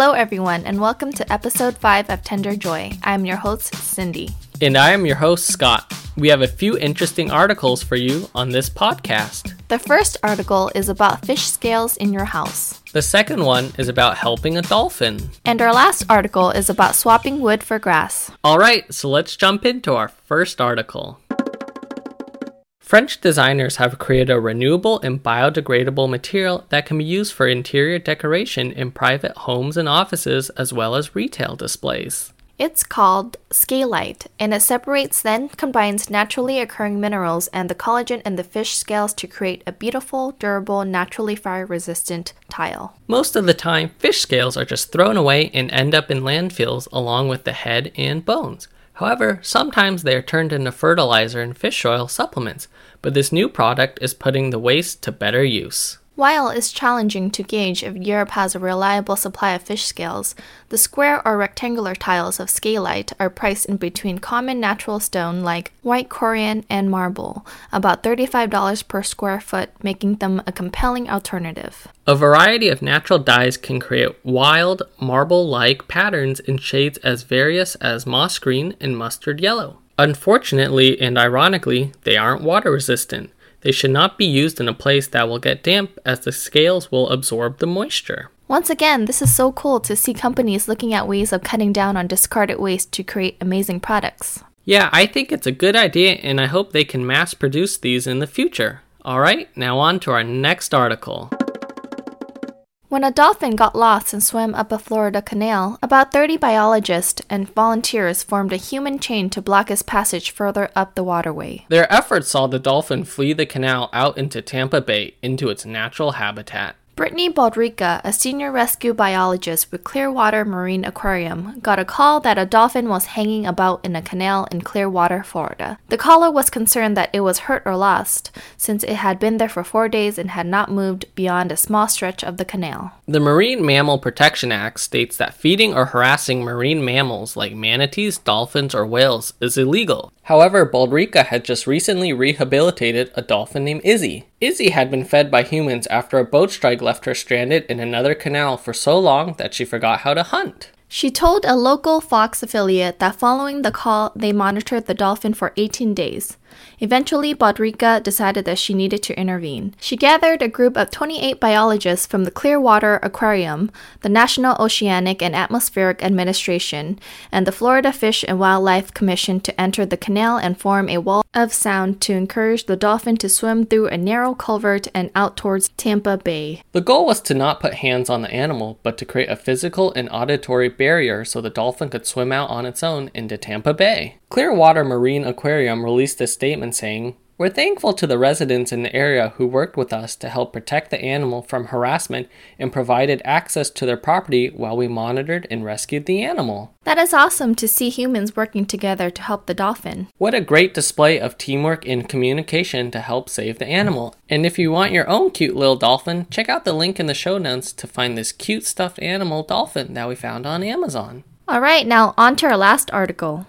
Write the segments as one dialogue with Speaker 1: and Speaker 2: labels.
Speaker 1: Hello, everyone, and welcome to episode 5 of Tender Joy. I'm your host, Cindy.
Speaker 2: And I am your host, Scott. We have a few interesting articles for you on this podcast.
Speaker 1: The first article is about fish scales in your house.
Speaker 2: The second one is about helping a dolphin.
Speaker 1: And our last article is about swapping wood for grass.
Speaker 2: All right, so let's jump into our first article. French designers have created a renewable and biodegradable material that can be used for interior decoration in private homes and offices as well as retail displays.
Speaker 1: It's called scalite, and it separates then combines naturally occurring minerals and the collagen in the fish scales to create a beautiful, durable, naturally fire resistant tile.
Speaker 2: Most of the time, fish scales are just thrown away and end up in landfills along with the head and bones. However, sometimes they are turned into fertilizer and fish oil supplements, but this new product is putting the waste to better use.
Speaker 1: While it's challenging to gauge if Europe has a reliable supply of fish scales, the square or rectangular tiles of scalite are priced in between common natural stone like white corian and marble, about $35 per square foot, making them a compelling alternative.
Speaker 2: A variety of natural dyes can create wild, marble like patterns in shades as various as moss green and mustard yellow. Unfortunately and ironically, they aren't water resistant. They should not be used in a place that will get damp as the scales will absorb the moisture.
Speaker 1: Once again, this is so cool to see companies looking at ways of cutting down on discarded waste to create amazing products.
Speaker 2: Yeah, I think it's a good idea and I hope they can mass produce these in the future. Alright, now on to our next article.
Speaker 1: When a dolphin got lost and swam up a Florida canal, about 30 biologists and volunteers formed a human chain to block his passage further up the waterway.
Speaker 2: Their efforts saw the dolphin flee the canal out into Tampa Bay into its natural habitat.
Speaker 1: Brittany Baldrica, a senior rescue biologist with Clearwater Marine Aquarium, got a call that a dolphin was hanging about in a canal in Clearwater, Florida. The caller was concerned that it was hurt or lost, since it had been there for four days and had not moved beyond a small stretch of the canal.
Speaker 2: The Marine Mammal Protection Act states that feeding or harassing marine mammals like manatees, dolphins, or whales is illegal. However, Baldrica had just recently rehabilitated a dolphin named Izzy. Izzy had been fed by humans after a boat strike left her stranded in another canal for so long that she forgot how to hunt.
Speaker 1: She told a local Fox affiliate that following the call, they monitored the dolphin for 18 days. Eventually, Baldrica decided that she needed to intervene. She gathered a group of 28 biologists from the Clearwater Aquarium, the National Oceanic and Atmospheric Administration, and the Florida Fish and Wildlife Commission to enter the canal and form a wall of sound to encourage the dolphin to swim through a narrow culvert and out towards Tampa Bay.
Speaker 2: The goal was to not put hands on the animal, but to create a physical and auditory barrier so the dolphin could swim out on its own into Tampa Bay. Clearwater Marine Aquarium released a statement saying, We're thankful to the residents in the area who worked with us to help protect the animal from harassment and provided access to their property while we monitored and rescued the animal.
Speaker 1: That is awesome to see humans working together to help the dolphin.
Speaker 2: What a great display of teamwork and communication to help save the animal. And if you want your own cute little dolphin, check out the link in the show notes to find this cute stuffed animal dolphin that we found on Amazon.
Speaker 1: All right, now on to our last article.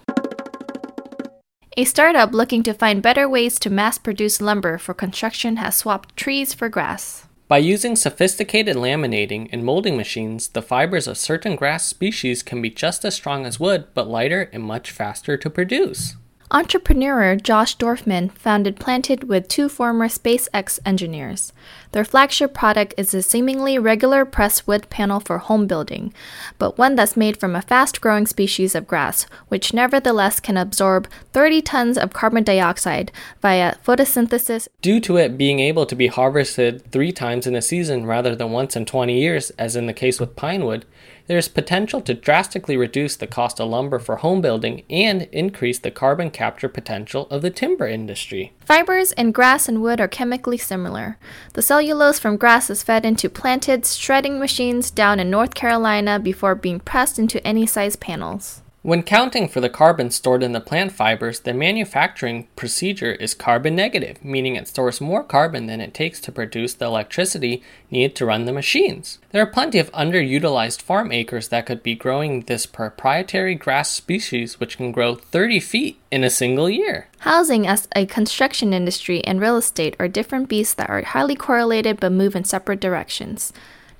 Speaker 1: A startup looking to find better ways to mass produce lumber for construction has swapped trees for grass.
Speaker 2: By using sophisticated laminating and molding machines, the fibers of certain grass species can be just as strong as wood, but lighter and much faster to produce.
Speaker 1: Entrepreneur Josh Dorfman founded Plantd with two former SpaceX engineers. Their flagship product is a seemingly regular pressed wood panel for home building, but one that's made from a fast growing species of grass, which nevertheless can absorb 30 tons of carbon dioxide via photosynthesis.
Speaker 2: Due to it being able to be harvested three times in a season rather than once in 20 years, as in the case with pine wood, there is potential to drastically reduce the cost of lumber for home building and increase the carbon capture potential of the timber industry.
Speaker 1: Fibers in grass and wood are chemically similar. The cellulose from grass is fed into Plantd shredding machines down in North Carolina before being pressed into any size panels.
Speaker 2: When counting for the carbon stored in the plant fibers, the manufacturing procedure is carbon negative, meaning it stores more carbon than it takes to produce the electricity needed to run the machines. There are plenty of underutilized farm acres that could be growing this proprietary grass species, which can grow 30 feet in a single year.
Speaker 1: Housing as a construction industry and real estate are different beasts that are highly correlated but move in separate directions.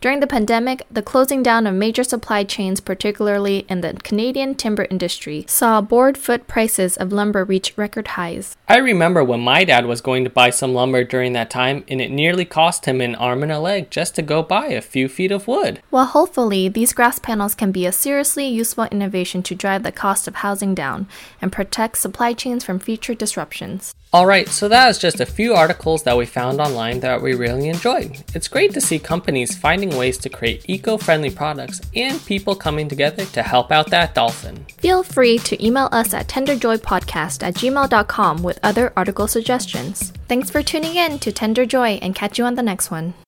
Speaker 1: During the pandemic, the closing down of major supply chains, particularly in the Canadian timber industry, saw board foot prices of lumber reach record highs.
Speaker 2: I remember when my dad was going to buy some lumber during that time, and it nearly cost him an arm and a leg just to go buy a few feet of wood.
Speaker 1: Well, hopefully, these grass panels can be a seriously useful innovation to drive the cost of housing down and protect supply chains from future disruptions.
Speaker 2: Alright, so that is just a few articles that we found online that we really enjoyed. It's great to see companies finding ways to create eco friendly products and people coming together to help out that dolphin.
Speaker 1: Feel free to email us at tenderjoypodcast at gmail.com with other article suggestions. Thanks for tuning in to Tender Joy and catch you on the next one.